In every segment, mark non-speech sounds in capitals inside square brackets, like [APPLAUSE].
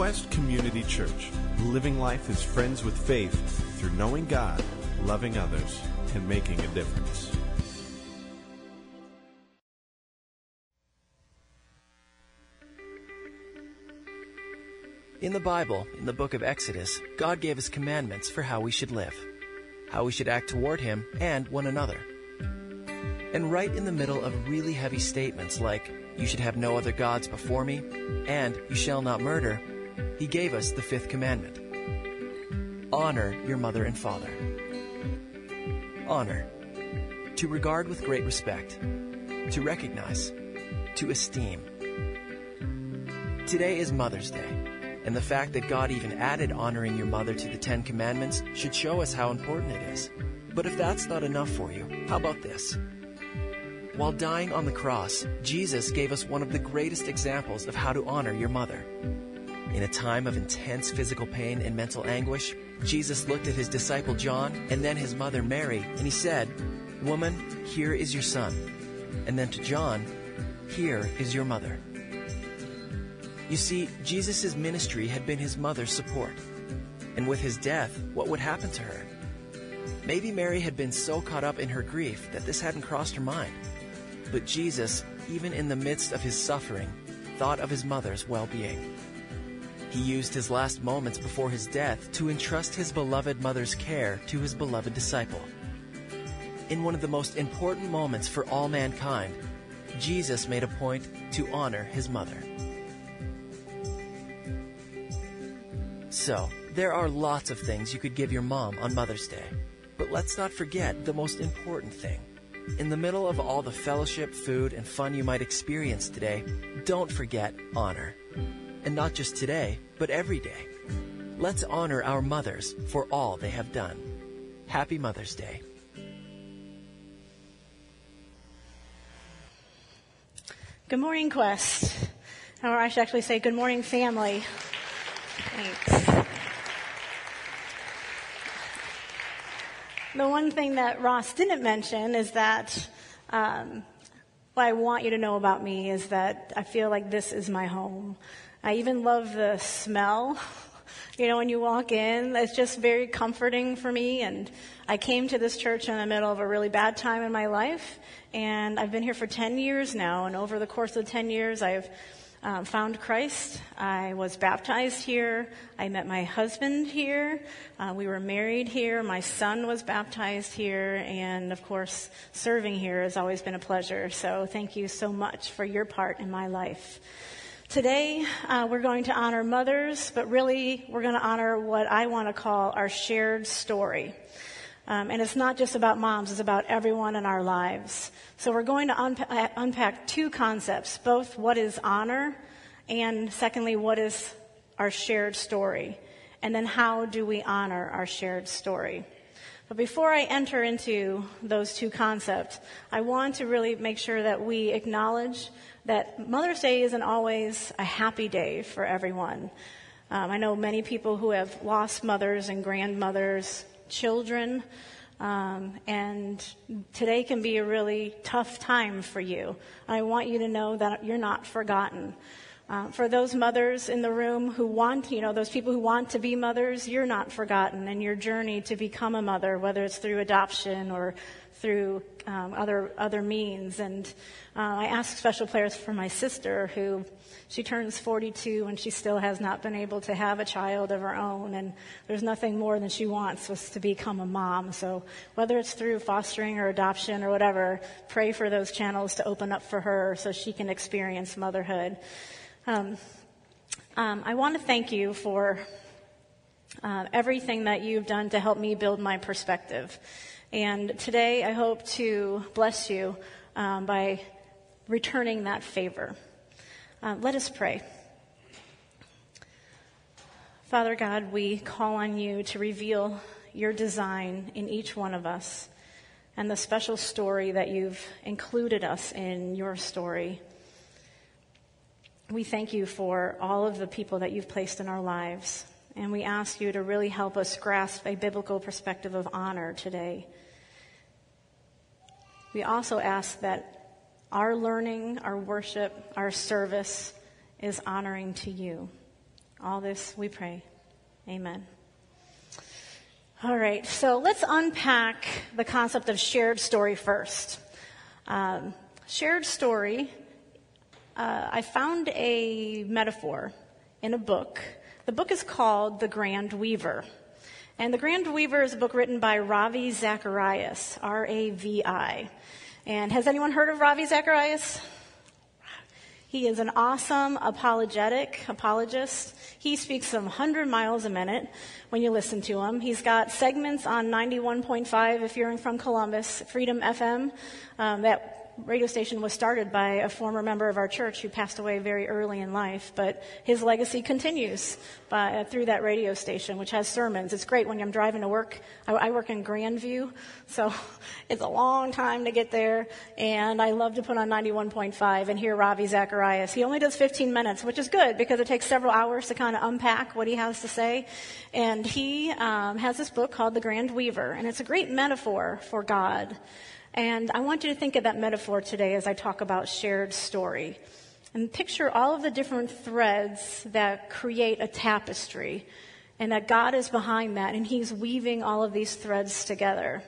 Quest Community Church, living life as friends with faith through knowing God, loving others, and making a difference. In the Bible, in the book of Exodus, God gave us commandments for how we should live, how we should act toward Him and one another. And right in the middle of really heavy statements like, you should have no other gods before me, and you shall not murder, He gave us the fifth commandment. Honor your mother and father. Honor. To regard with great respect. To recognize. To esteem. Today is Mother's Day. And the fact that God even added honoring your mother to the Ten Commandments should show us how important it is. But if that's not enough for you, how about this? While dying on the cross, Jesus gave us one of the greatest examples of how to honor your mother. In a time of intense physical pain and mental anguish, Jesus looked at his disciple John and then his mother Mary, and he said, Woman, here is your son. And then to John, Here is your mother. You see, Jesus' ministry had been his mother's support. And with his death, what would happen to her? Maybe Mary had been so caught up in her grief that this hadn't crossed her mind. But Jesus, even in the midst of his suffering, thought of his mother's well being. He used his last moments before his death to entrust his beloved mother's care to his beloved disciple. In one of the most important moments for all mankind, Jesus made a point to honor his mother. So, there are lots of things you could give your mom on Mother's Day. But let's not forget the most important thing. In the middle of all the fellowship, food, and fun you might experience today, don't forget honor. And not just today, but every day. Let's honor our mothers for all they have done. Happy Mother's Day. Good morning, Quest. Or I should actually say, good morning, family. Thanks. The one thing that Ross didn't mention is that um, what I want you to know about me is that I feel like this is my home. I even love the smell. [LAUGHS] You know, when you walk in, it's just very comforting for me. And I came to this church in the middle of a really bad time in my life. And I've been here for 10 years now. And over the course of 10 years, I've um, found Christ. I was baptized here. I met my husband here. Uh, we were married here. My son was baptized here. And of course, serving here has always been a pleasure. So thank you so much for your part in my life. Today, uh, we're going to honor mothers, but really, we're going to honor what I want to call our shared story. Um, and it's not just about moms, it's about everyone in our lives. So we're going to unpa- uh, unpack two concepts, both what is honor and secondly, what is our shared story. And then how do we honor our shared story? But before I enter into those two concepts, I want to really make sure that we acknowledge that Mother's Day isn't always a happy day for everyone. Um, I know many people who have lost mothers and grandmothers, children, um, and today can be a really tough time for you. I want you to know that you're not forgotten. Uh, for those mothers in the room who want, you know, those people who want to be mothers, you're not forgotten in your journey to become a mother, whether it's through adoption or through um, other other means. And uh, I ask special prayers for my sister, who she turns 42 and she still has not been able to have a child of her own. And there's nothing more than she wants was to become a mom. So whether it's through fostering or adoption or whatever, pray for those channels to open up for her so she can experience motherhood. Um, um, I want to thank you for uh, everything that you've done to help me build my perspective. And today I hope to bless you um, by returning that favor. Uh, let us pray. Father God, we call on you to reveal your design in each one of us and the special story that you've included us in your story we thank you for all of the people that you've placed in our lives. And we ask you to really help us grasp a biblical perspective of honor today. We also ask that our learning, our worship, our service is honoring to you. All this we pray. Amen. All right, so let's unpack the concept of shared story first. Um, shared story, uh, I found a metaphor in a book. The book is called The Grand Weaver. And The Grand Weaver is a book written by Ravi Zacharias, R A V I. And has anyone heard of Ravi Zacharias? He is an awesome apologetic apologist. He speaks some 100 miles a minute when you listen to him. He's got segments on 91.5 if you're from Columbus, Freedom FM, um, that radio station was started by a former member of our church who passed away very early in life, but his legacy continues by, through that radio station, which has sermons. It's great when I'm driving to work. I, I work in Grandview, so [LAUGHS] it's a long time to get there, and I love to put on 91.5 and hear Ravi Zacharias. He only does 15 minutes, which is good because it takes several hours to kind of unpack what he has to say. And he um, has this book called The Grand Weaver, and it's a great metaphor for God. And I want you to think of that metaphor today as I talk about shared story. And picture all of the different threads that create a tapestry, and that God is behind that, and He's weaving all of these threads together.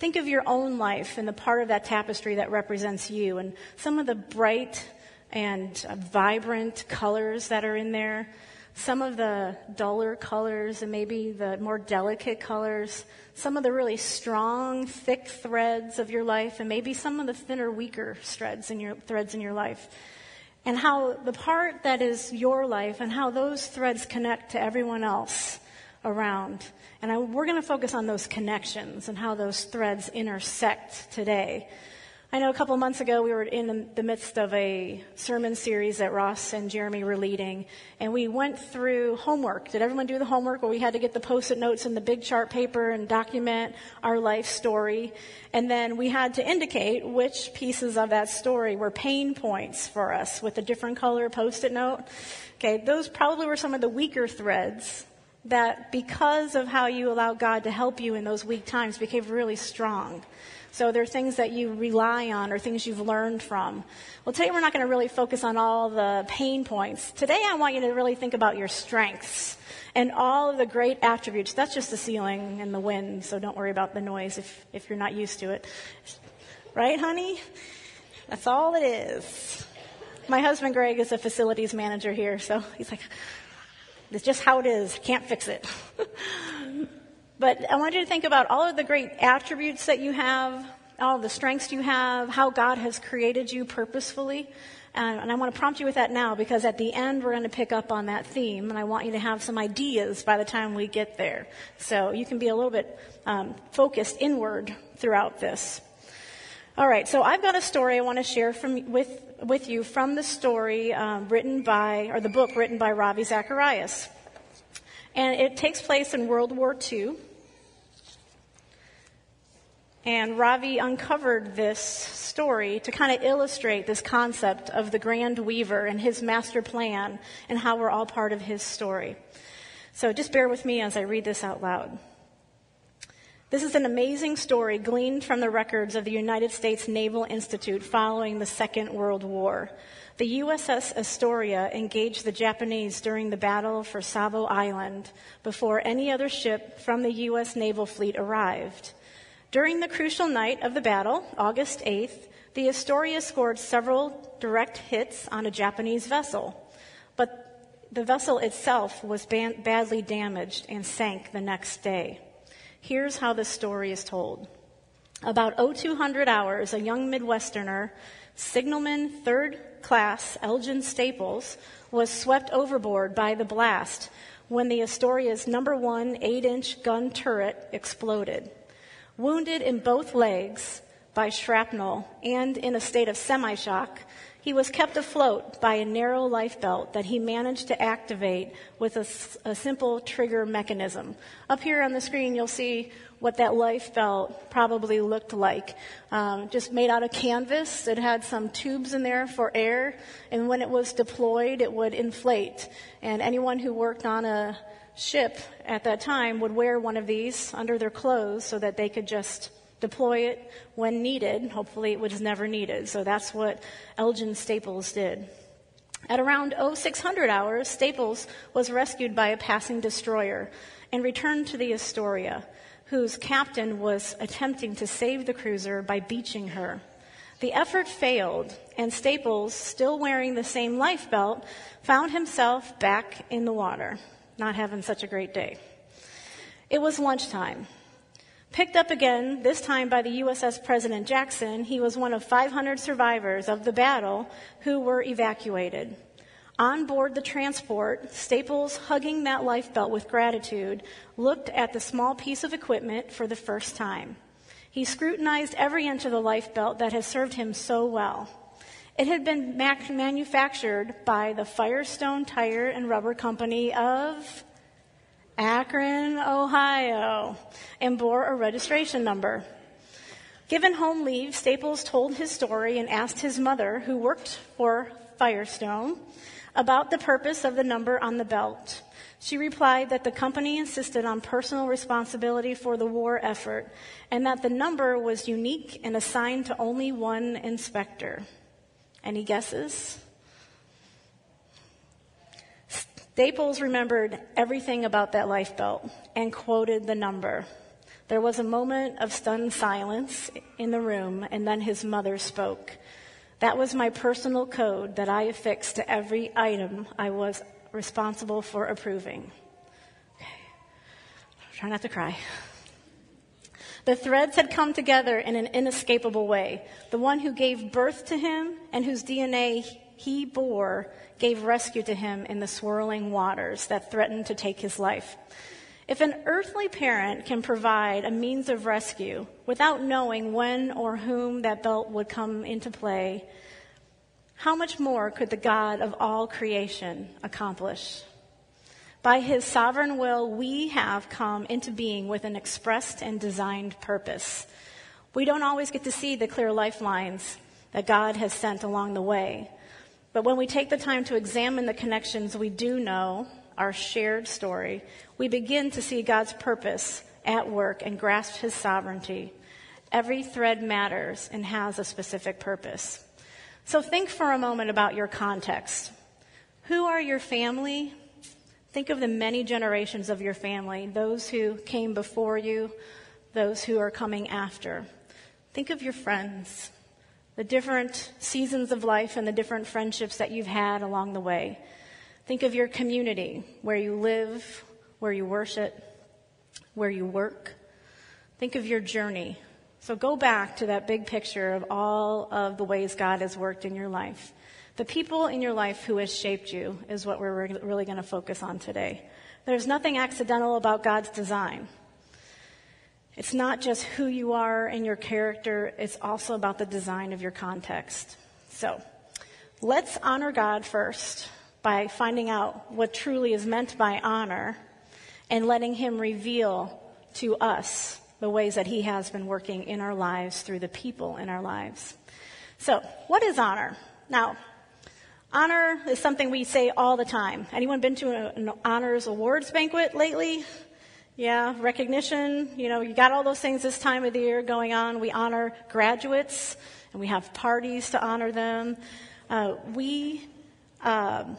Think of your own life and the part of that tapestry that represents you, and some of the bright and vibrant colors that are in there, some of the duller colors, and maybe the more delicate colors some of the really strong, thick threads of your life, and maybe some of the thinner, weaker threads in your threads in your life. And how the part that is your life and how those threads connect to everyone else around. And I, we're going to focus on those connections and how those threads intersect today. I know a couple months ago we were in the midst of a sermon series that Ross and Jeremy were leading, and we went through homework. Did everyone do the homework where we had to get the post-it notes and the big chart paper and document our life story? And then we had to indicate which pieces of that story were pain points for us with a different color post-it note. Okay, those probably were some of the weaker threads that because of how you allow God to help you in those weak times became really strong. So there are things that you rely on or things you've learned from. Well, today we're not going to really focus on all the pain points. Today I want you to really think about your strengths and all of the great attributes. That's just the ceiling and the wind, so don't worry about the noise if, if you're not used to it. Right, honey? That's all it is. My husband Greg is a facilities manager here, so he's like, it's just how it is. Can't fix it. [LAUGHS] But I want you to think about all of the great attributes that you have, all the strengths you have, how God has created you purposefully. And, and I want to prompt you with that now because at the end we're going to pick up on that theme and I want you to have some ideas by the time we get there. So you can be a little bit um, focused inward throughout this. All right, so I've got a story I want to share from, with, with you from the story um, written by, or the book written by Ravi Zacharias. And it takes place in World War II. And Ravi uncovered this story to kind of illustrate this concept of the grand weaver and his master plan and how we're all part of his story. So just bear with me as I read this out loud. This is an amazing story gleaned from the records of the United States Naval Institute following the Second World War. The USS Astoria engaged the Japanese during the battle for Savo Island before any other ship from the U.S. naval fleet arrived. During the crucial night of the battle, August 8th, the Astoria scored several direct hits on a Japanese vessel, but the vessel itself was badly damaged and sank the next day. Here's how the story is told. About 0200 hours, a young Midwesterner, signalman third class Elgin Staples, was swept overboard by the blast when the Astoria's number one 8 inch gun turret exploded. Wounded in both legs by shrapnel and in a state of semi shock, he was kept afloat by a narrow life belt that he managed to activate with a, a, simple trigger mechanism. Up here on the screen, you'll see what that life belt probably looked like. Um, just made out of canvas. It had some tubes in there for air, and when it was deployed, it would inflate. And anyone who worked on a ship at that time would wear one of these under their clothes so that they could just deploy it when needed. Hopefully, it was never needed. So that's what Elgin Staples did. At around 0600 hours, Staples was rescued by a passing destroyer and returned to the Astoria, whose captain was attempting to save the cruiser by beaching her. The effort failed, and Staples, still wearing the same lifebelt, found himself back in the water, not having such a great day. It was lunchtime. Picked up again, this time by the USS President Jackson, he was one of 500 survivors of the battle who were evacuated. On board the transport, Staples, hugging that life belt with gratitude, looked at the small piece of equipment for the first time. He scrutinized every inch of the life belt that had served him so well. It had been manufactured by the Firestone Tire and Rubber Company of Akron, Ohio, and bore a registration number. Given home leave, Staples told his story and asked his mother, who worked for Firestone, about the purpose of the number on the belt. She replied that the company insisted on personal responsibility for the war effort and that the number was unique and assigned to only one inspector. Any guesses? Staples remembered everything about that lifebelt and quoted the number. There was a moment of stunned silence in the room, and then his mother spoke. That was my personal code that I affixed to every item I was responsible for approving. Okay. Try not to cry. The threads had come together in an inescapable way. The one who gave birth to him and whose DNA he bore gave rescue to him in the swirling waters that threatened to take his life. If an earthly parent can provide a means of rescue without knowing when or whom that belt would come into play, how much more could the God of all creation accomplish? By his sovereign will, we have come into being with an expressed and designed purpose. We don't always get to see the clear lifelines that God has sent along the way. But when we take the time to examine the connections we do know, our shared story, we begin to see God's purpose at work and grasp his sovereignty. Every thread matters and has a specific purpose. So think for a moment about your context. Who are your family? Think of the many generations of your family, those who came before you, those who are coming after. Think of your friends the different seasons of life and the different friendships that you've had along the way. Think of your community, where you live, where you worship, where you work. Think of your journey. So go back to that big picture of all of the ways God has worked in your life. The people in your life who has shaped you is what we're really going to focus on today. There's nothing accidental about God's design. It's not just who you are and your character, it's also about the design of your context. So, let's honor God first by finding out what truly is meant by honor and letting Him reveal to us the ways that He has been working in our lives through the people in our lives. So, what is honor? Now, honor is something we say all the time. Anyone been to an honors awards banquet lately? Yeah, recognition. You know, you got all those things this time of the year going on. We honor graduates and we have parties to honor them. Uh, we um,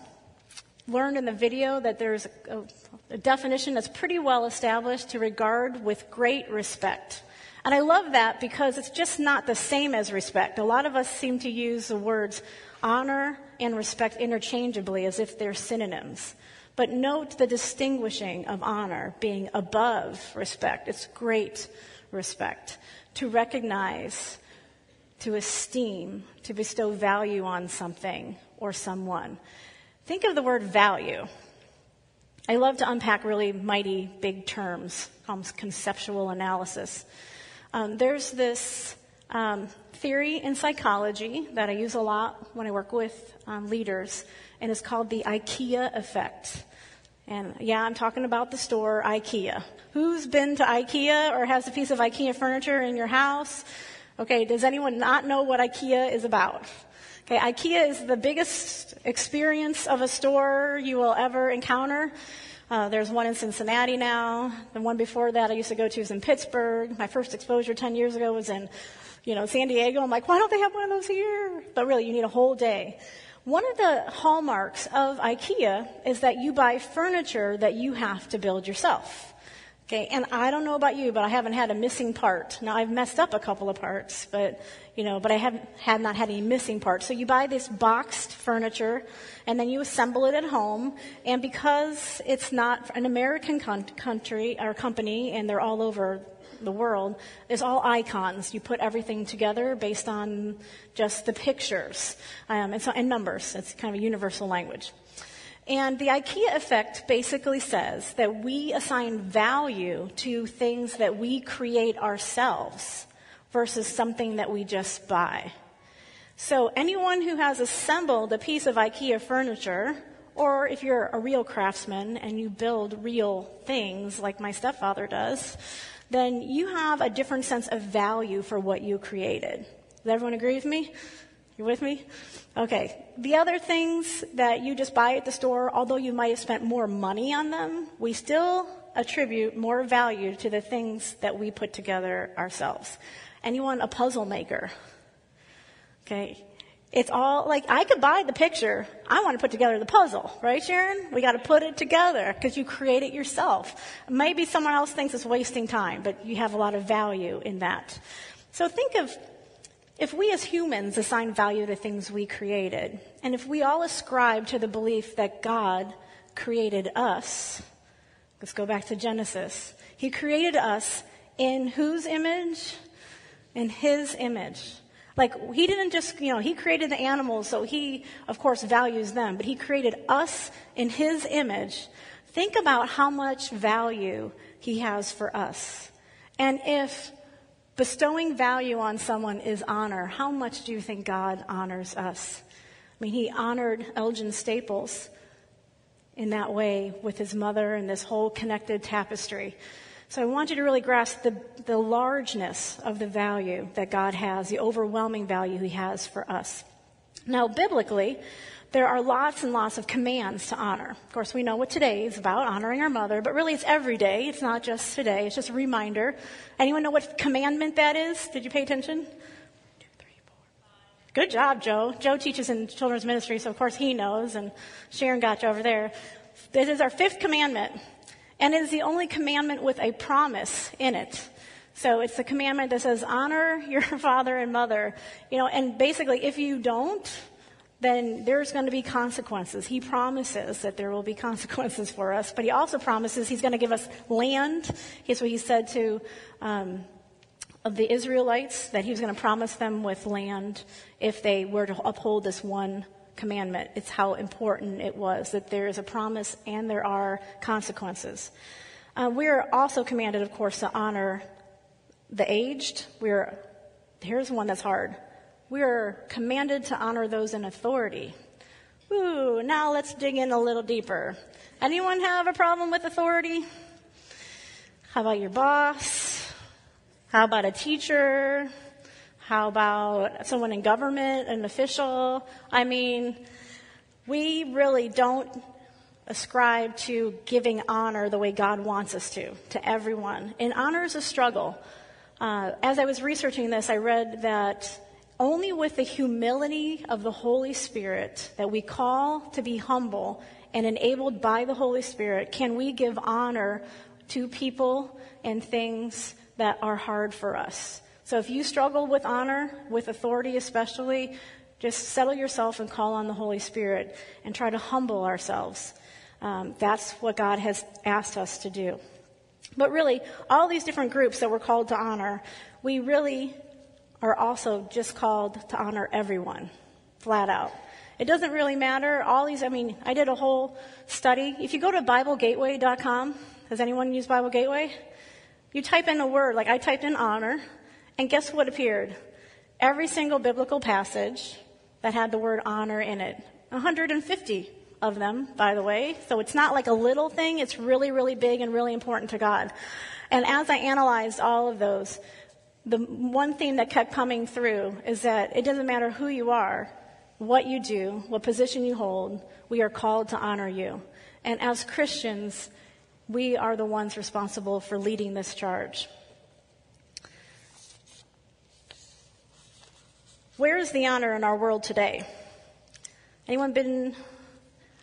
learned in the video that there's a, a definition that's pretty well established to regard with great respect. And I love that because it's just not the same as respect. A lot of us seem to use the words honor and respect interchangeably as if they're synonyms. But note the distinguishing of honor being above respect. It's great respect. To recognize, to esteem, to bestow value on something or someone. Think of the word value. I love to unpack really mighty big terms, almost conceptual analysis. Um, there's this um, theory in psychology that I use a lot when I work with um, leaders, and it's called the IKEA effect. And yeah, I'm talking about the store IKEA. Who's been to IKEA or has a piece of IKEA furniture in your house? Okay, does anyone not know what IKEA is about? Okay, IKEA is the biggest experience of a store you will ever encounter. Uh, there's one in Cincinnati now. The one before that I used to go to was in Pittsburgh. My first exposure 10 years ago was in, you know, San Diego. I'm like, why don't they have one of those here? But really, you need a whole day. One of the hallmarks of IKEA is that you buy furniture that you have to build yourself. Okay, and I don't know about you, but I haven't had a missing part. Now I've messed up a couple of parts, but you know, but I haven't have not had any missing parts. So you buy this boxed furniture, and then you assemble it at home. And because it's not an American con- country or company, and they're all over the world, is all icons. You put everything together based on just the pictures um, and, so, and numbers. It's kind of a universal language. And the IKEA effect basically says that we assign value to things that we create ourselves versus something that we just buy. So anyone who has assembled a piece of IKEA furniture, or if you're a real craftsman and you build real things like my stepfather does, then you have a different sense of value for what you created. Does everyone agree with me? You with me? Okay. The other things that you just buy at the store, although you might have spent more money on them, we still attribute more value to the things that we put together ourselves. Anyone a puzzle maker? Okay. It's all like I could buy the picture. I want to put together the puzzle, right, Sharon? We got to put it together because you create it yourself. Maybe someone else thinks it's wasting time, but you have a lot of value in that. So think of if we as humans assign value to things we created, and if we all ascribe to the belief that God created us, let's go back to Genesis. He created us in whose image? In His image. Like, He didn't just, you know, He created the animals, so He, of course, values them, but He created us in His image. Think about how much value He has for us. And if bestowing value on someone is honor. How much do you think God honors us? I mean, he honored Elgin Staples in that way with his mother and this whole connected tapestry. So I want you to really grasp the, the largeness of the value that God has, the overwhelming value he has for us. Now, biblically, there are lots and lots of commands to honor. Of course, we know what today is about, honoring our mother, but really it's every day. It's not just today. It's just a reminder. Anyone know what commandment that is? Did you pay attention? Two, three, four. Good job, Joe. Joe teaches in children's ministry, so of course he knows, and Sharon got you over there. This is our fifth commandment, and it is the only commandment with a promise in it. So it's the commandment that says, honor [LAUGHS] your father and mother. You know, and basically, if you don't, then there's going to be consequences. He promises that there will be [LAUGHS] consequences for us, but he also promises he's going to give us land. Here's what he said to um, of the Israelites that he was going to promise them with land if they were to uphold this one commandment. It's how important it was that there is a promise and there are consequences. Uh, we're also commanded, of course, to honor the aged. We're here's one that's hard we are commanded to honor those in authority. Ooh, now let's dig in a little deeper. Anyone have a problem with authority? How about your boss? How about a teacher? How about someone in government, an official? I mean, we really don't ascribe to giving honor the way God wants us to, to everyone. And honor is a struggle. Uh, as I was researching this, I read that only with the humility of the Holy Spirit that we call to be humble and enabled by the Holy Spirit can we give honor to people and things that are hard for us. So if you struggle with honor, with authority especially, just settle yourself and call on the Holy Spirit and try to humble ourselves. Um, that's what God has asked us to do. But really, all these different groups that we're called to honor, we really are also just called to honor everyone, flat out. It doesn't really matter. All these, I mean, I did a whole study. If you go to BibleGateway.com, has anyone used Bible Gateway? You type in a word, like I typed in honor, and guess what appeared? Every single biblical passage that had the word honor in it. 150 of them, by the way. So it's not like a little thing, it's really, really big and really important to God. And as I analyzed all of those, the one theme that kept coming through is that it doesn't matter who you are, what you do, what position you hold, we are called to honor you. And as Christians, we are the ones responsible for leading this charge. Where is the honor in our world today? Anyone been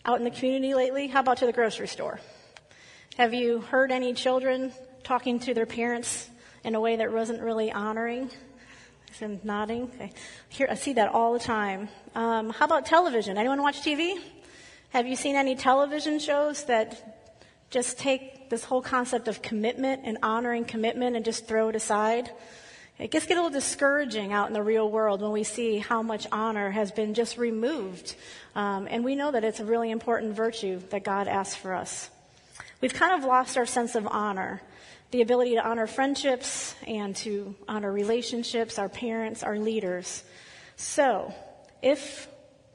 out in the community lately? How about to the grocery store? Have you heard any children talking to their parents in a way that wasn't really honoring? I'm nodding. I, I see that all the time. Um, how about television? Anyone watch TV? Have you seen any television shows that just take this whole concept of commitment and honoring commitment and just throw it aside? It gets get a little discouraging out in the real world when we see how much honor has been just removed. Um, and we know that it's a really important virtue that God asks for us. We've kind of lost our sense of honor, the ability to honor friendships and to honor relationships, our parents, our leaders. So, if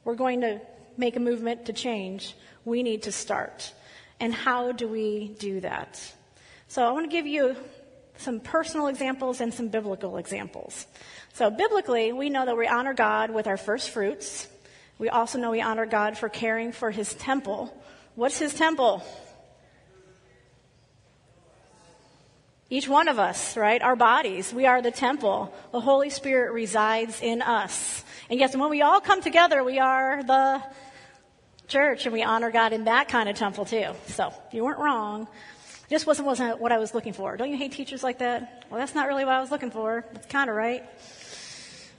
we're going to make a movement to change, we need to start. And how do we do that? So, I want to give you some personal examples and some biblical examples. So, biblically, we know that we honor God with our first fruits. We also know we honor God for caring for his temple. What's his temple? Each one of us, right? Our bodies. We are the temple. The Holy Spirit resides in us. And yes, when we all come together, we are the church and we honor God in that kind of temple too. So, you weren't wrong. Just wasn't, wasn't what I was looking for. Don't you hate teachers like that? Well, that's not really what I was looking for. It's kind of right.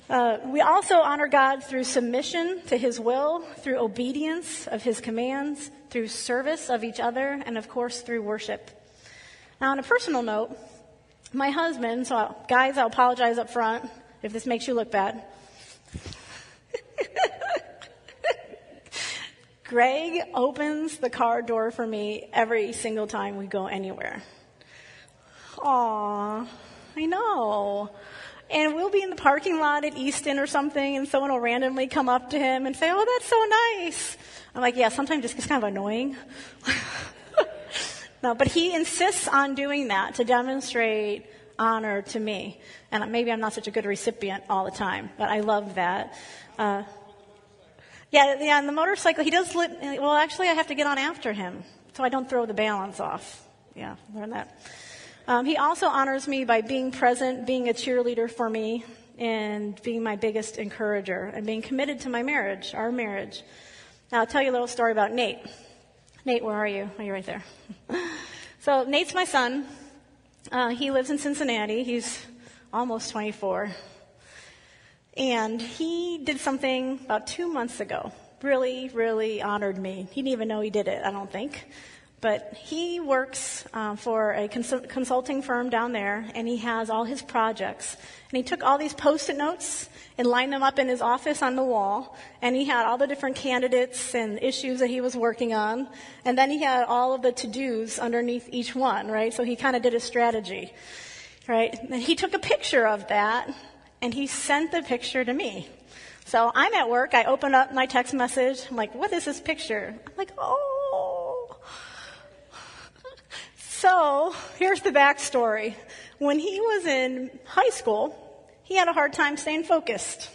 Uh, we also honor God through submission to His will, through obedience of His commands, through service of each other, and of course through worship. Now, on a personal note, my husband, so I'll, guys, I'll apologize up front if this makes you look bad. [LAUGHS] Greg opens the car door for me every single time we go anywhere. Aw, I know. And we'll be in the parking lot at Easton or something, and someone will randomly come up to him and say, Oh, that's so nice. I'm like, Yeah, sometimes it's kind of annoying. [LAUGHS] no, but he insists on doing that to demonstrate honor to me. And maybe I'm not such a good recipient all the time, but I love that. Uh, yeah, yeah, on the motorcycle, he does, lit, well, actually, I have to get on after him so I don't throw the balance off. Yeah, learn that. Um, he also honors me by being present, being a cheerleader for me, and being my biggest encourager, and being committed to my marriage, our marriage. Now, I'll tell you a little story about Nate. Nate, where are you? Oh, you're right there. [LAUGHS] so, Nate's my son. Uh, he lives in Cincinnati. He's almost 24. And he did something about two months ago. Really, really honored me. He didn't even know he did it, I don't think. But he works uh, for a cons- consulting firm down there, and he has all his projects. And he took all these post it notes and lined them up in his office on the wall. And he had all the different candidates and issues that he was working on. And then he had all of the to dos underneath each one, right? So he kind of did a strategy, right? And he took a picture of that and he sent the picture to me. So I'm at work. I open up my text message. I'm like, what is this picture? I'm like, oh. So here's the backstory. When he was in high school, he had a hard time staying focused.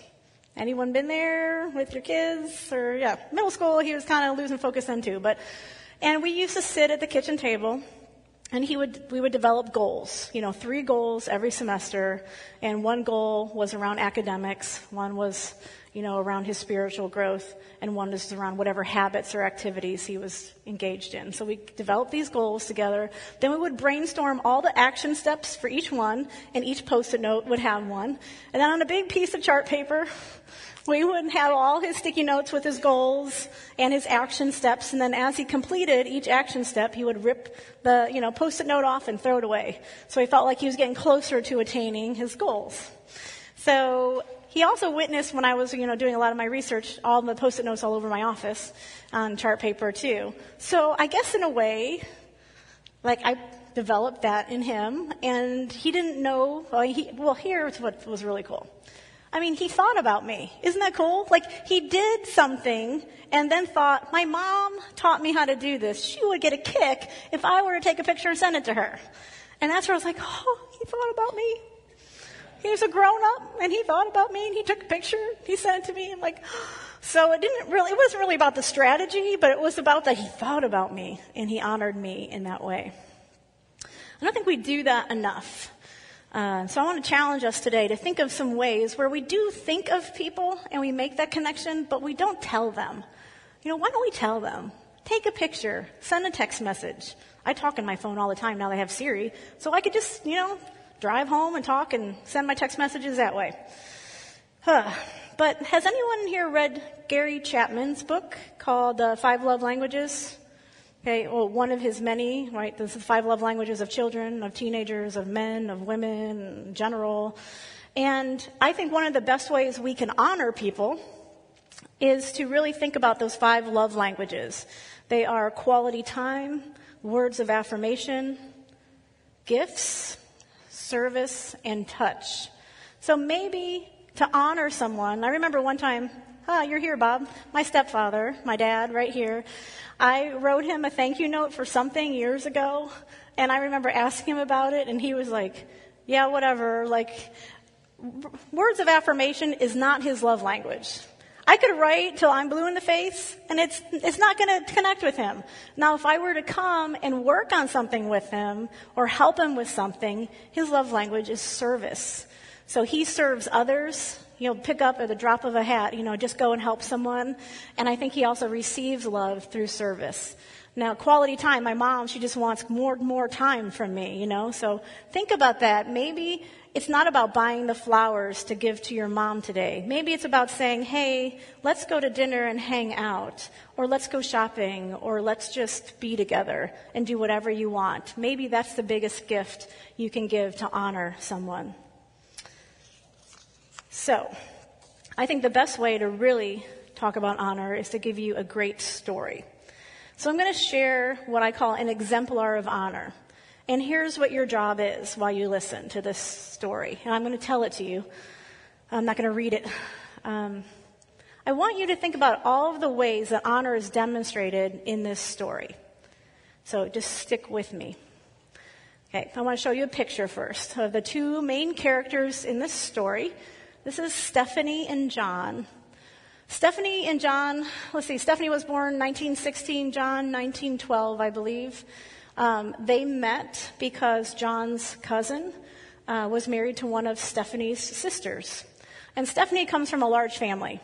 Anyone been there with your kids? Or, yeah, middle school, he was kind of losing focus then too. But, and we used to sit at the kitchen table and he would, we would develop goals, you know, three goals every semester. And one goal was around academics, one was, you know, around his spiritual growth, and one is around whatever habits or activities he was engaged in. So we developed these goals together. Then we would brainstorm all the action steps for each one, and each post-it note would have one. And then on a big piece of chart paper, [LAUGHS] we would have all his sticky notes with his goals and his action steps, and then as he completed each action step, he would rip the, you know, post-it note off and throw it away. So he felt like he was getting closer to attaining his goals. So he also witnessed when I was, you know, doing a lot of my research, all the post-it notes all over my office on chart paper too. So I guess in a way, like I developed that in him, and he didn't know. Well, he, well here's what was really cool. I mean, he thought about me. Isn't that cool? Like, he did something and then thought, my mom taught me how to do this. She would get a kick if I were to take a picture and send it to her. And that's where I was like, oh, he thought about me. He was a grown up and he thought about me and he took a picture. He sent it to me. I'm like, so it didn't really, it wasn't really about the strategy, but it was about that he thought about me and he honored me in that way. I don't think we do that enough. Uh, so I want to challenge us today to think of some ways where we do think of people and we make that connection, but we don't tell them. You know, why don't we tell them? Take a picture, send a text message. I talk in my phone all the time now I have Siri, so I could just, you know, drive home and talk and send my text messages that way. Huh. But has anyone here read Gary Chapman's book called uh, Five Love Languages? Okay, well, one of his many, right? This is five love languages of children, of teenagers, of men, of women, in general. And I think one of the best ways we can honor people is to really think about those five love languages. They are quality time, words of affirmation, gifts, service, and touch. So maybe to honor someone, I remember one time, ah, you're here, Bob, my stepfather, my dad, right here. I wrote him a thank you note for something years ago, and I remember asking him about it, and he was like, yeah, whatever. Like, words of affirmation is not his love language. I could write till I'm blue in the face, and it's, it's not going to connect with him. Now, if I were to come and work on something with him or help him with something, his love language is service. So he serves others. He'll pick up at the drop of a hat, you know, just go and help someone. And I think he also receives love through service. Now, quality time, my mom, she just wants more, more time from me, you know? So think about that. Maybe it's not about buying the flowers to give to your mom today. Maybe it's about saying, hey, let's go to dinner and hang out, or let's go shopping, or let's just be together and do whatever you want. Maybe that's the biggest gift you can give to honor someone. So, I think the best way to really talk about honor is to give you a great story. So I'm going to share what I call an exemplar of honor. And here's what your job is while you listen to this story. And I'm going to tell it to you. I'm not going to read it. Um, I want you to think about all of the ways that honor is demonstrated in this story. So just stick with me. Okay, I want to show you a picture first of the two main characters in this story. This is Stephanie and John. Stephanie and John, let's see, Stephanie was born 1916, John 1912, I believe. Um, they met because John's cousin uh, was married to one of Stephanie's sisters. And Stephanie comes from a large family.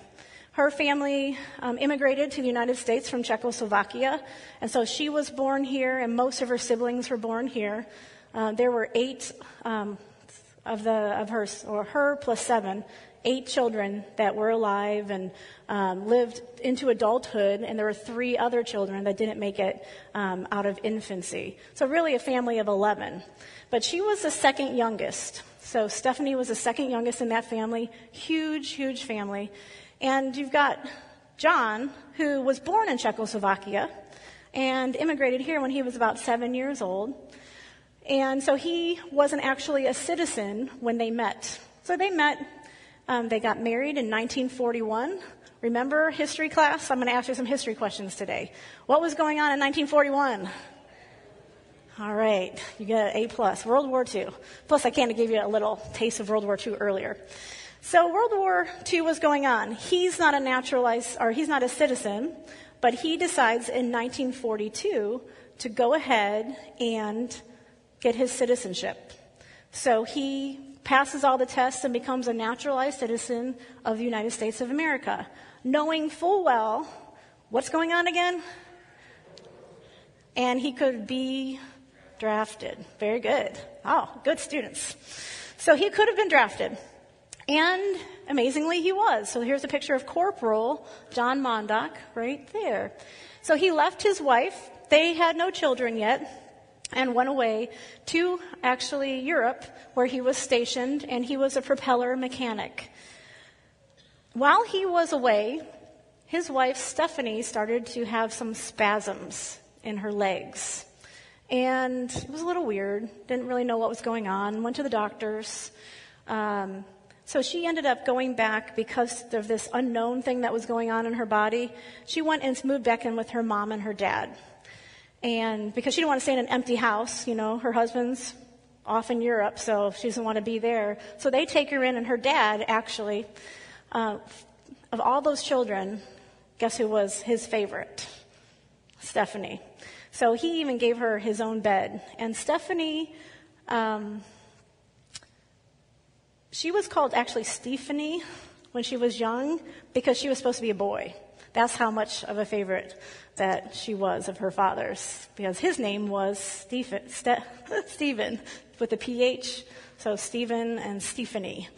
Her family um, immigrated to the United States from Czechoslovakia, and so she was born here, and most of her siblings were born here. Uh, there were eight um, of the of her, or her plus seven, eight children that were alive and um, lived into adulthood, and there were three other children that didn't make it um, out of infancy. So, really, a family of 11. But she was the second youngest. So, Stephanie was the second youngest in that family. Huge, huge family. And you've got John, who was born in Czechoslovakia and immigrated here when he was about seven years old. And so he wasn't actually a citizen when they met. So they met um, they got married in 1941. Remember history class? I'm going to ask you some history questions today. What was going on in 1941? All right, you get an A plus. World War II. Plus, I kind of gave you a little taste of World War II earlier. So World War II was going on. He's not a naturalized, or he's not a citizen, but he decides in 1942 to go ahead and get his citizenship. So he passes all the tests and becomes a naturalized citizen of the United States of America, knowing full well what's going on again? And he could be drafted. Very good. Oh, good students. So he could have been drafted. And amazingly, he was. So here's a picture of Corporal John Mondock right there. So he left his wife. They had no children yet and went away to actually Europe, where he was stationed, and he was a propeller mechanic. While he was away, his wife Stephanie started to have some spasms in her legs. And it was a little weird, didn't really know what was going on, went to the doctors. Um, so she ended up going back because of this unknown thing that was going on in her body. She went and moved back in with her mom and her dad. And because she didn't want to stay in an empty house, you know, her husband's off in Europe, so she doesn't want to be there. So they take her in, and her dad, actually, uh, of all those children, guess who was his favorite? Stephanie. So he even gave her his own bed. And Stephanie, um, she was called actually Stephanie when she was young because she was supposed to be a boy. That's how much of a favorite that she was of her father's, because his name was Stephen, Ste- [LAUGHS] Stephen with a PH, so Stephen and Stephanie.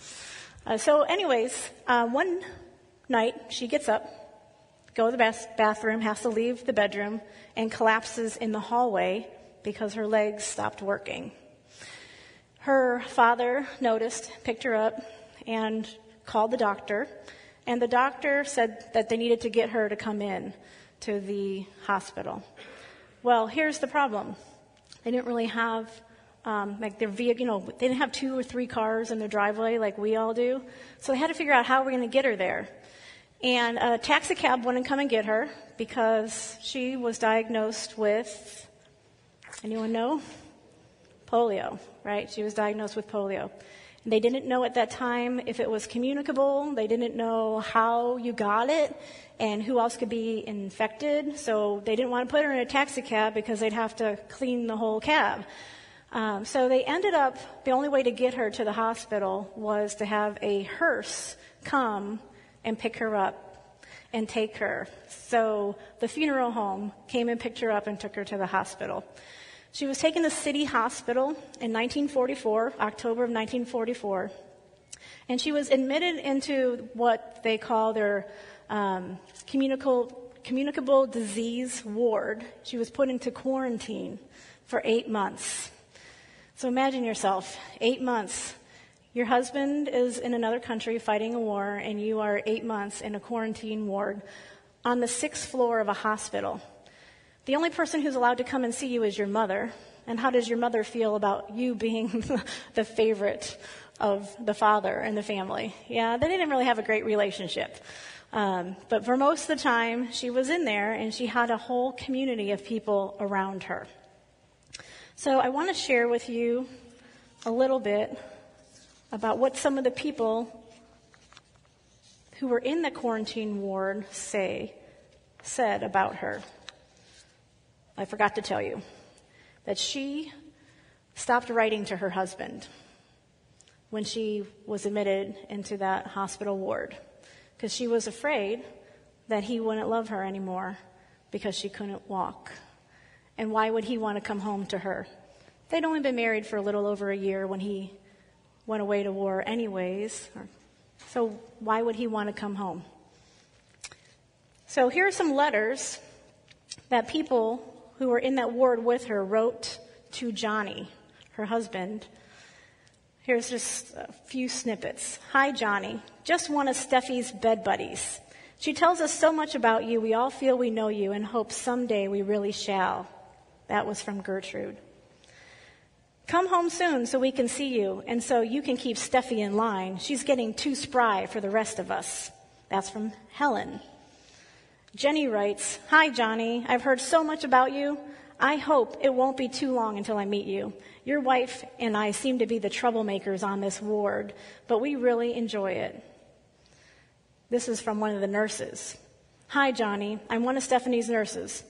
Uh, so, anyways, uh, one night she gets up, go to the bath- bathroom, has to leave the bedroom, and collapses in the hallway because her legs stopped working. Her father noticed, picked her up, and called the doctor. And the doctor said that they needed to get her to come in to the hospital. Well, here's the problem. They didn't really have, um, like their vehicle, you know, they didn't have two or three cars in their driveway like we all do. So they had to figure out how we're going to get her there. And a taxi cab wouldn't come and get her because she was diagnosed with, anyone know? Polio, right? She was diagnosed with polio. They didn't know at that time if it was communicable. They didn't know how you got it and who else could be infected. So they didn't want to put her in a taxi cab because they'd have to clean the whole cab. Um, so they ended up, the only way to get her to the hospital was to have a hearse come and pick her up and take her. So the funeral home came and picked her up and took her to the hospital. She was taken to City Hospital in 1944, October of 1944, and she was admitted into what they call their um, communicable, communicable disease ward. She was put into quarantine for eight months. So imagine yourself, eight months. Your husband is in another country fighting a war, and you are eight months in a quarantine ward on the sixth floor of a hospital. The only person who's allowed to come and see you is your mother. And how does your mother feel about you being [LAUGHS] the favorite of the father in the family? Yeah, they didn't really have a great relationship. Um, but for most of the time, she was in there and she had a whole community of people around her. So I want to share with you a little bit about what some of the people who were in the quarantine ward say, said about her. I forgot to tell you that she stopped writing to her husband when she was admitted into that hospital ward because she was afraid that he wouldn't love her anymore because she couldn't walk. And why would he want to come home to her? They'd only been married for a little over a year when he went away to war, anyways. So why would he want to come home? So here are some letters that people who were in that ward with her wrote to Johnny, her husband. Here's just a few snippets. Hi, Johnny. Just one of Steffi's bed buddies. She tells us so much about you, we all feel we know you and hope someday we really shall. That was from Gertrude. Come home soon so we can see you and so you can keep Steffi in line. She's getting too spry for the rest of us. That's from Helen. Jenny writes, Hi, Johnny. I've heard so much about you. I hope it won't be too long until I meet you. Your wife and I seem to be the troublemakers on this ward, but we really enjoy it. This is from one of the nurses. Hi, Johnny. I'm one of Stephanie's nurses.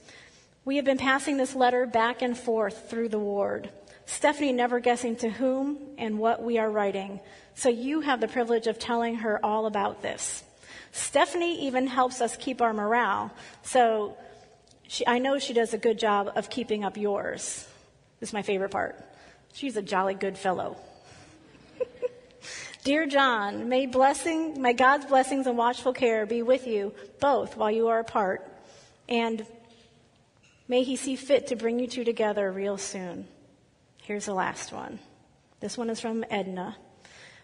We have been passing this letter back and forth through the ward. Stephanie never guessing to whom and what we are writing. So you have the privilege of telling her all about this. Stephanie even helps us keep our morale. So she, I know she does a good job of keeping up yours. This is my favorite part. She's a jolly good fellow. [LAUGHS] Dear John, may blessing, may God's blessings and watchful care be with you both while you are apart, and may He see fit to bring you two together real soon. Here's the last one. This one is from Edna.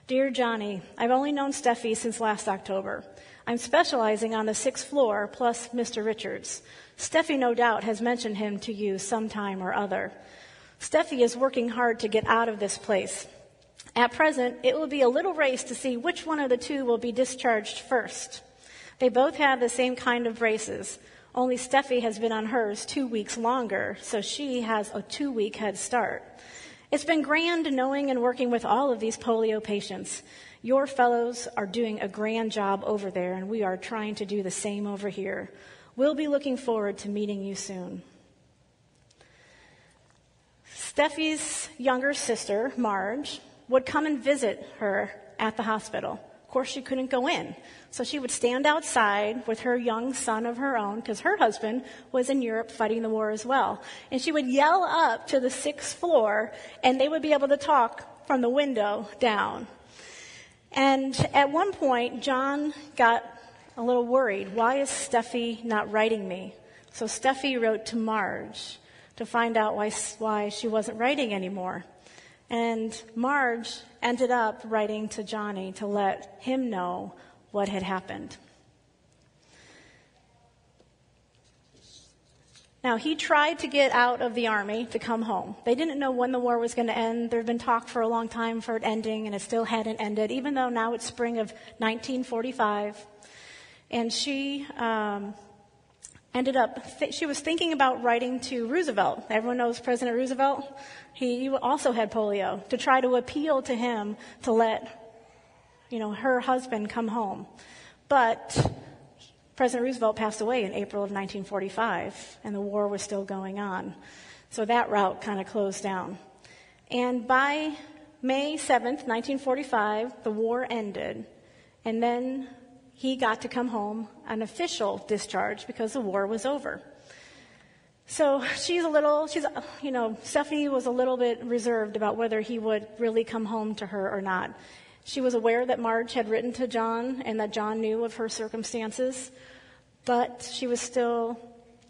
Dear Johnny, I've only known Steffi since last October. I'm specializing on the sixth floor plus Mr. Richards. Steffi, no doubt, has mentioned him to you sometime or other. Steffi is working hard to get out of this place. At present, it will be a little race to see which one of the two will be discharged first. They both have the same kind of braces, only Steffi has been on hers two weeks longer, so she has a two week head start. It's been grand knowing and working with all of these polio patients. Your fellows are doing a grand job over there, and we are trying to do the same over here. We'll be looking forward to meeting you soon. Steffi's younger sister, Marge, would come and visit her at the hospital Of course, she couldn't go in. So she would stand outside with her young son of her own, because her husband was in Europe fighting the war as well. And she would yell up to the sixth floor, and they would be able to talk from the window down. And at one point, John got a little worried. Why is Steffi not writing me? So Steffi wrote to Marge to find out why, why she wasn't writing anymore. And Marge ended up writing to Johnny to let him know what had happened. Now, he tried to get out of the army to come home. They didn't know when the war was going to end. There had been talk for a long time for it ending, and it still hadn't ended, even though now it's spring of 1945. And she um, ended up, th- she was thinking about writing to Roosevelt. Everyone knows President Roosevelt. He also had polio to try to appeal to him to let, you know, her husband come home. But President Roosevelt passed away in April of 1945, and the war was still going on. So that route kind of closed down. And by May 7th, 1945, the war ended, and then he got to come home an official discharge because the war was over. So she's a little, she's, you know, Stephanie was a little bit reserved about whether he would really come home to her or not. She was aware that Marge had written to John and that John knew of her circumstances, but she was still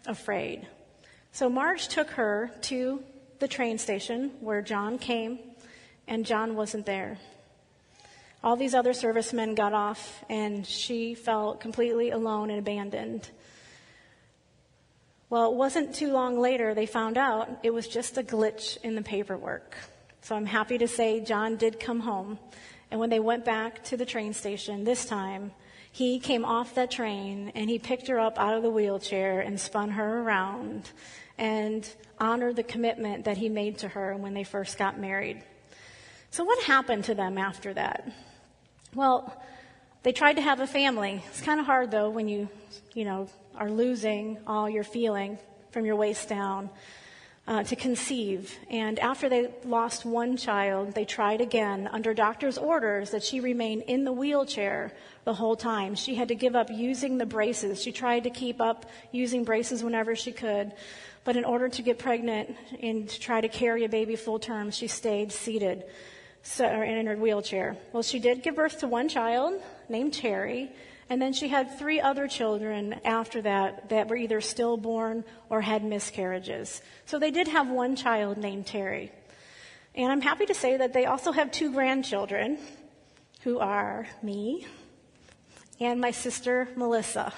afraid. So Marge took her to the train station where John came, and John wasn't there. All these other servicemen got off, and she felt completely alone and abandoned. Well, it wasn't too long later they found out it was just a glitch in the paperwork. So I'm happy to say John did come home. And when they went back to the train station this time, he came off that train and he picked her up out of the wheelchair and spun her around and honored the commitment that he made to her when they first got married. So what happened to them after that? Well, they tried to have a family. It's kind of hard though when you, you know, are losing all your feeling from your waist down uh, to conceive. And after they lost one child, they tried again under doctor's orders that she remain in the wheelchair the whole time. She had to give up using the braces. She tried to keep up using braces whenever she could. But in order to get pregnant and to try to carry a baby full term, she stayed seated so, in her wheelchair. Well, she did give birth to one child named Terry, and then she had three other children after that that were either stillborn or had miscarriages. So they did have one child named Terry. And I'm happy to say that they also have two grandchildren who are me and my sister Melissa.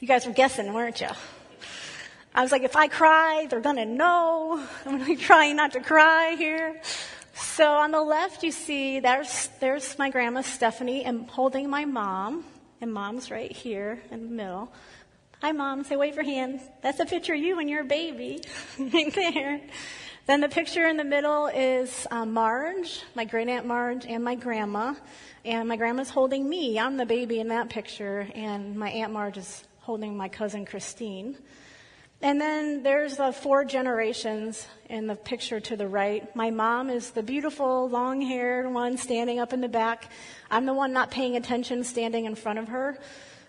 You guys were guessing, weren't you? I was like, if I cry, they're gonna know. [LAUGHS] I'm gonna be trying not to cry here. So on the left, you see there's, there's my grandma Stephanie and holding my mom and mom's right here in the middle. Hi, mom. Say, wave your hand. That's a picture of you and your baby [LAUGHS] right there. Then the picture in the middle is uh, Marge, my great aunt Marge, and my grandma. And my grandma's holding me. I'm the baby in that picture, and my aunt Marge is holding my cousin Christine. And then there's the four generations in the picture to the right. My mom is the beautiful, long haired one standing up in the back. I'm the one not paying attention, standing in front of her.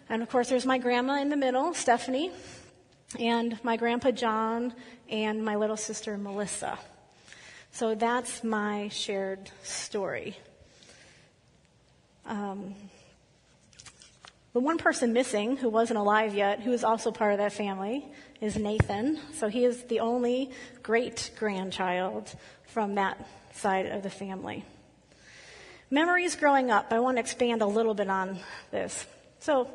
And of course, there's my grandma in the middle, Stephanie, and my grandpa John, and my little sister Melissa. So that's my shared story. Um, the one person missing who wasn't alive yet, who is also part of that family, is Nathan. So he is the only great grandchild from that side of the family. Memories growing up. I want to expand a little bit on this. So,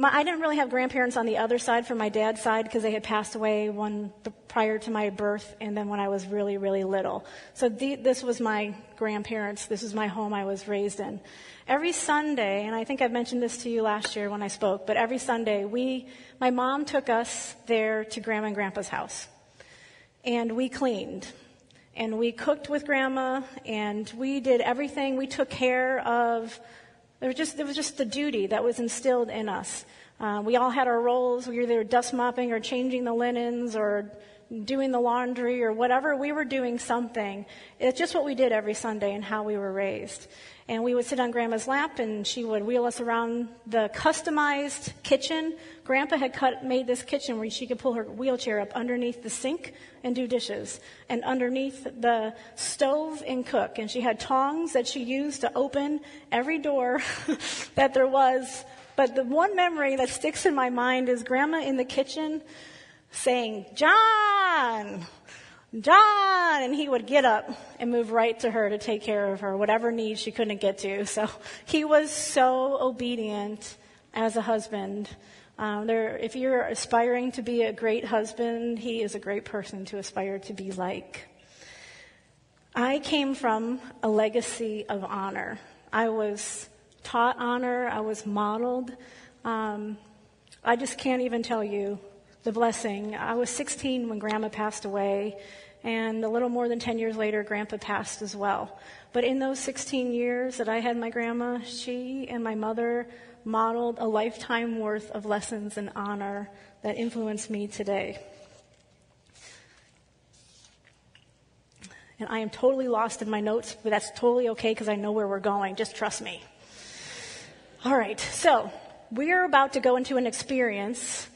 my, I didn't really have grandparents on the other side from my dad's side because they had passed away one prior to my birth and then when I was really, really little. So the, this was my grandparents. This was my home I was raised in. Every Sunday, and I think I've mentioned this to you last year when I spoke, but every Sunday we, my mom took us there to grandma and grandpa's house. And we cleaned. And we cooked with grandma and we did everything. We took care of, there was just, there was just the duty that was instilled in us. Uh, we all had our roles. We were either dust mopping or changing the linens or doing the laundry or whatever, we were doing something. It's just what we did every Sunday and how we were raised. And we would sit on Grandma's lap and she would wheel us around the customized kitchen. Grandpa had cut, made this kitchen where she could pull her wheelchair up underneath the sink and do dishes and underneath the stove and cook. And she had tongs that she used to open every door [LAUGHS] that there was. But the one memory that sticks in my mind is Grandma in the kitchen saying, John, John, and he would get up and move right to her to take care of her, whatever needs she couldn't get to. [LAUGHS] So he was so obedient as a husband. Um, there, if you're aspiring to be a great husband, he is a great person to aspire to be like. I came from a legacy of honor. I was taught honor, I was modeled. Um, I just can't even tell you the blessing. I was 16 when Grandma passed away, and a little more than 10 years later, Grandpa passed as well. But in those 16 years that I had my grandma, she and my mother modeled a lifetime worth of lessons and honor that influenced me today. And I am totally lost in my notes, but that's totally okay because I know where we're going. Just trust me. All right, so we are about to go into an experience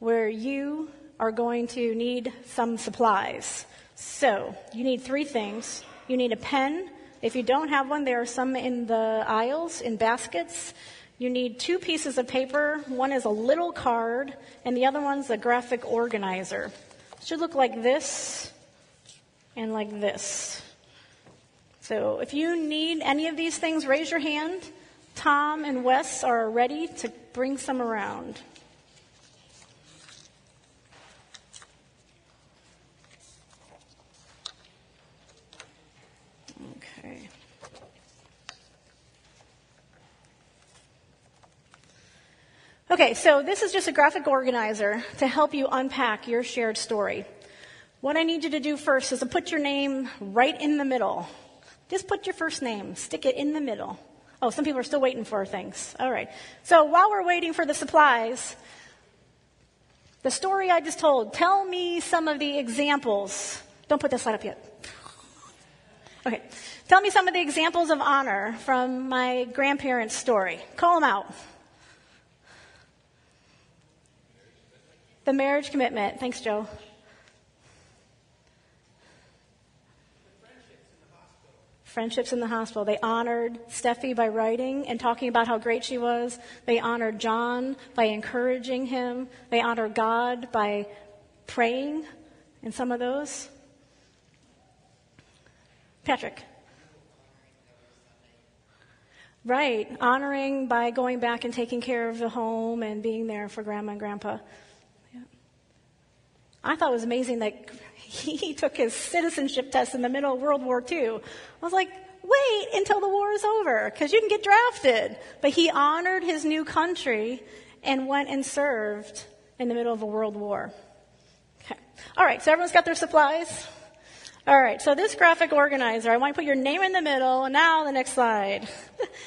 where you are going to need some supplies. So, you need three things. You need a pen. If you don't have one, there are some in the aisles, in baskets. You need two pieces of paper. One is a little card, and the other one's a graphic organizer. It should look like this and like this. So, if you need any of these things, raise your hand. Tom and Wes are ready to bring some around. Okay, so this is just a graphic organizer to help you unpack your shared story. What I need you to do first is to put your name right in the middle. Just put your first name, stick it in the middle. Oh, some people are still waiting for things. All right. So while we're waiting for the supplies, the story I just told, tell me some of the examples. Don't put this slide up yet. Okay. Tell me some of the examples of honor from my grandparents' story. Call them out. The marriage commitment. Thanks, Joe. Friendships in the hospital. They honored Steffi by writing and talking about how great she was. They honored John by encouraging him. They honored God by praying in some of those. Patrick. Right, honoring by going back and taking care of the home and being there for grandma and grandpa. I thought it was amazing that [LAUGHS] he took his citizenship test in the middle of World War II. I was like, wait until the war is over because you can get drafted. But he honored his new country and went and served in the middle of a world war. Okay. All right, so everyone's got their supplies? All right, so this graphic organizer, I want to put your name in the middle. Now the next slide.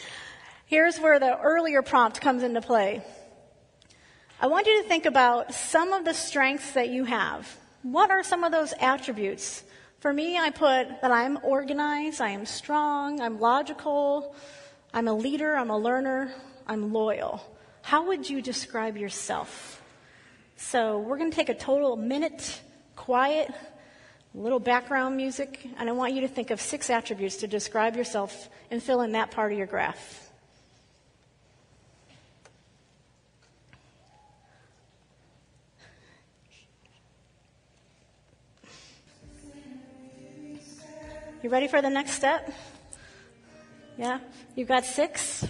[LAUGHS] Here's where the earlier prompt comes into play. I want you to think about some of the strengths that you have. What are some of those attributes? For me, I put that I'm organized, I am strong, I'm logical, I'm a leader, I'm a learner, I'm loyal. How would you describe yourself? So we're going to take a total minute, quiet, little background music, and I want you to think of six attributes to describe yourself and fill in that part of your graph. You ready for the next step? Yeah? You've got six?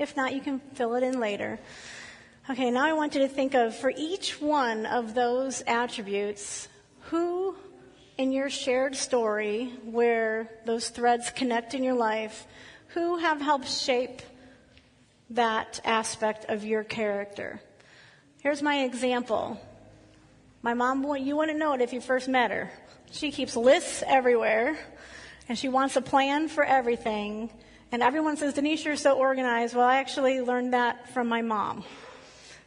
If not, you can fill it in later. Okay, now I want you to think of for each one of those attributes, who in your shared story where those threads connect in your life, who have helped shape that aspect of your character? Here's my example. My mom, you wouldn't know it if you first met her. She keeps lists everywhere, and she wants a plan for everything. And everyone says, Denise, you're so organized. Well, I actually learned that from my mom.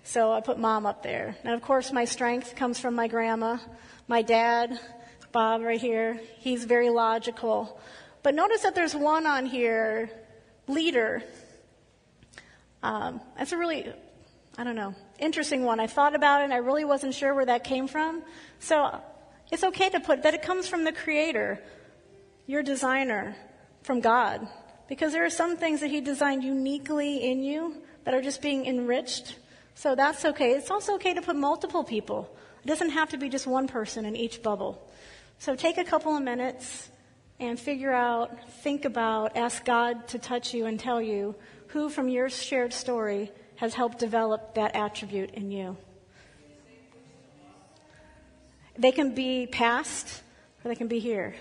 So I put mom up there. And of course, my strength comes from my grandma. My dad, Bob, right here, he's very logical. But notice that there's one on here, leader. Um, that's a really, I don't know, interesting one. I thought about it and I really wasn't sure where that came from. So it's okay to put that it comes from the Creator, your designer, from God. Because there are some things that He designed uniquely in you that are just being enriched. So that's okay. It's also okay to put multiple people. It doesn't have to be just one person in each bubble. So take a couple of minutes and figure out, think about, ask God to touch you and tell you who from your shared story has helped develop that attribute in you. They can be past or they can be here.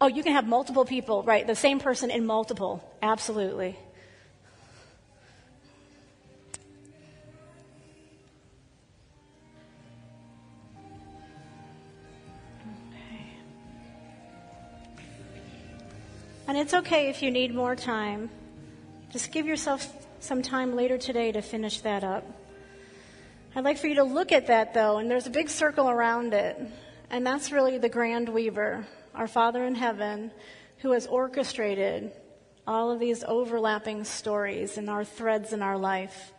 Oh, you can have multiple people, right? The same person in multiple. Absolutely. And it's okay if you need more time. Just give yourself some time later today to finish that up. I'd like for you to look at that though, and there's a big circle around it. And that's really the grand weaver, our Father in heaven, who has orchestrated all of these overlapping stories and our threads in our life.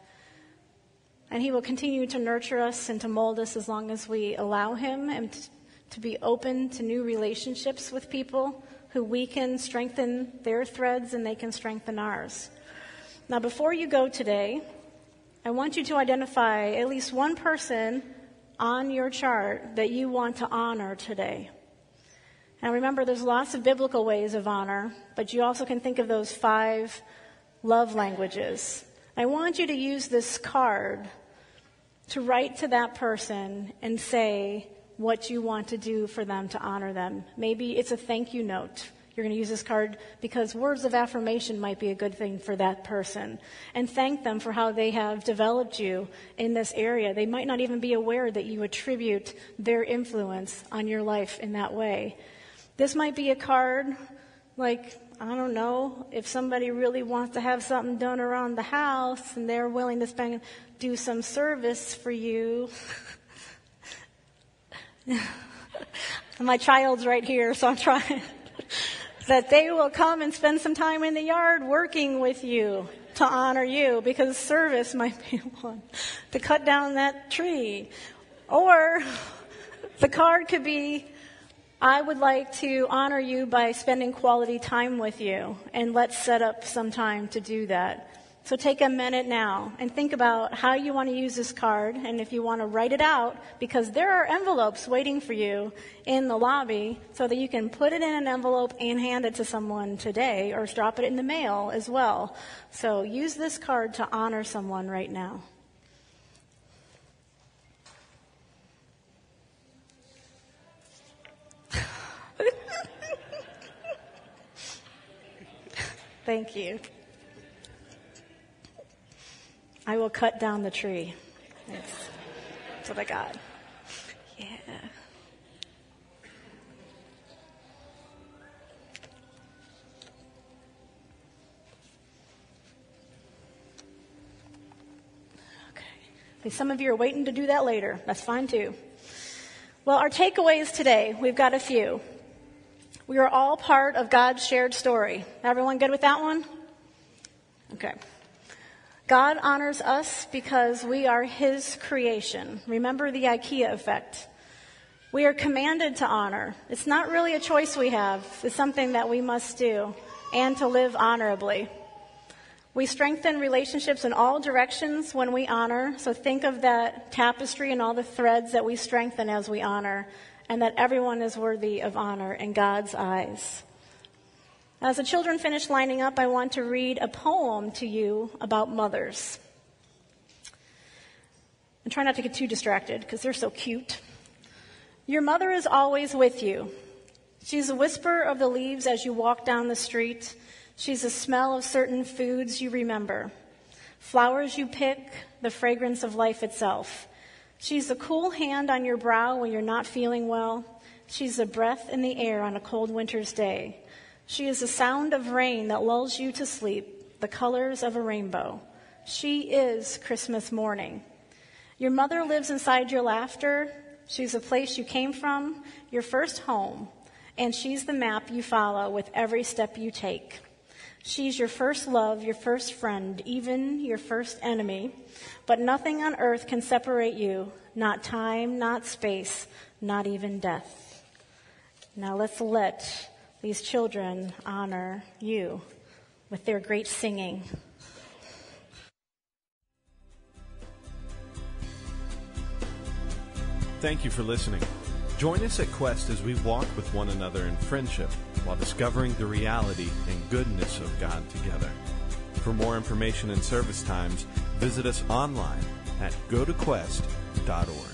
And he will continue to nurture us and to mold us as long as we allow him and to be open to new relationships with people who we can strengthen their threads and they can strengthen ours. Now, before you go today, I want you to identify at least one person on your chart that you want to honor today. Now remember, there's lots of biblical ways of honor, but you also can think of those five love languages. I want you to use this card to write to that person and say what you want to do for them to honor them. Maybe it's a thank you note. You're going to use this card because words of affirmation might be a good thing for that person. And thank them for how they have developed you in this area. They might not even be aware that you attribute their influence on your life in that way. This might be a card like, I don't know, if somebody really wants to have something done around the house and they're willing to spend, do some service for you. [LAUGHS] My child's right here, so I'm trying that they will come and spend some time in the yard working with you to honor you because service might be [LAUGHS] one to cut down that tree. Or the card could be, I would like to honor you by spending quality time with you and let's set up some time to do that. So take a minute now and think about how you want to use this card and if you want to write it out because there are envelopes waiting for you in the lobby so that you can put it in an envelope and hand it to someone today or drop it in the mail as well. So use this card to honor someone right now. [LAUGHS] Thank you. I will cut down the tree. That's, what I got. Yeah. Okay. Some of you are waiting to do that later. That's fine too. Well, our takeaways today, we've got a few. We are all part of God's shared story. Everyone good with that one? Okay. God honors us because we are His creation. Remember the IKEA effect. We are commanded to honor. It's not really a choice we have, it's something that we must do, and to live honorably. We strengthen relationships in all directions when we honor. So think of that tapestry and all the threads that we strengthen as we honor, and that everyone is worthy of honor in God's eyes. As the children finish lining up, I want to read a poem to you about mothers. And try not to get too distracted because they're so cute. Your mother is always with you. She's a whisper of the leaves as you walk down the street. She's the smell of certain foods you remember. Flowers you pick, the fragrance of life itself. She's the cool hand on your brow when you're not feeling well. She's the breath in the air on a cold winter's day. She is the sound of rain that lulls you to sleep. the colors of a rainbow. She is Christmas morning. Your mother lives inside your laughter. She's the place you came from, your first home, and she's the map you follow with every step you take. She's your first love, your first friend, even your first enemy. But nothing on earth can separate you, not time, not space, not even death. Now let's let these children honor you with their great singing. Thank you for listening. Join us at Quest as we walk with one another in friendship while discovering the reality and goodness of God together. For more information and service times, visit us online at gotoquest.org.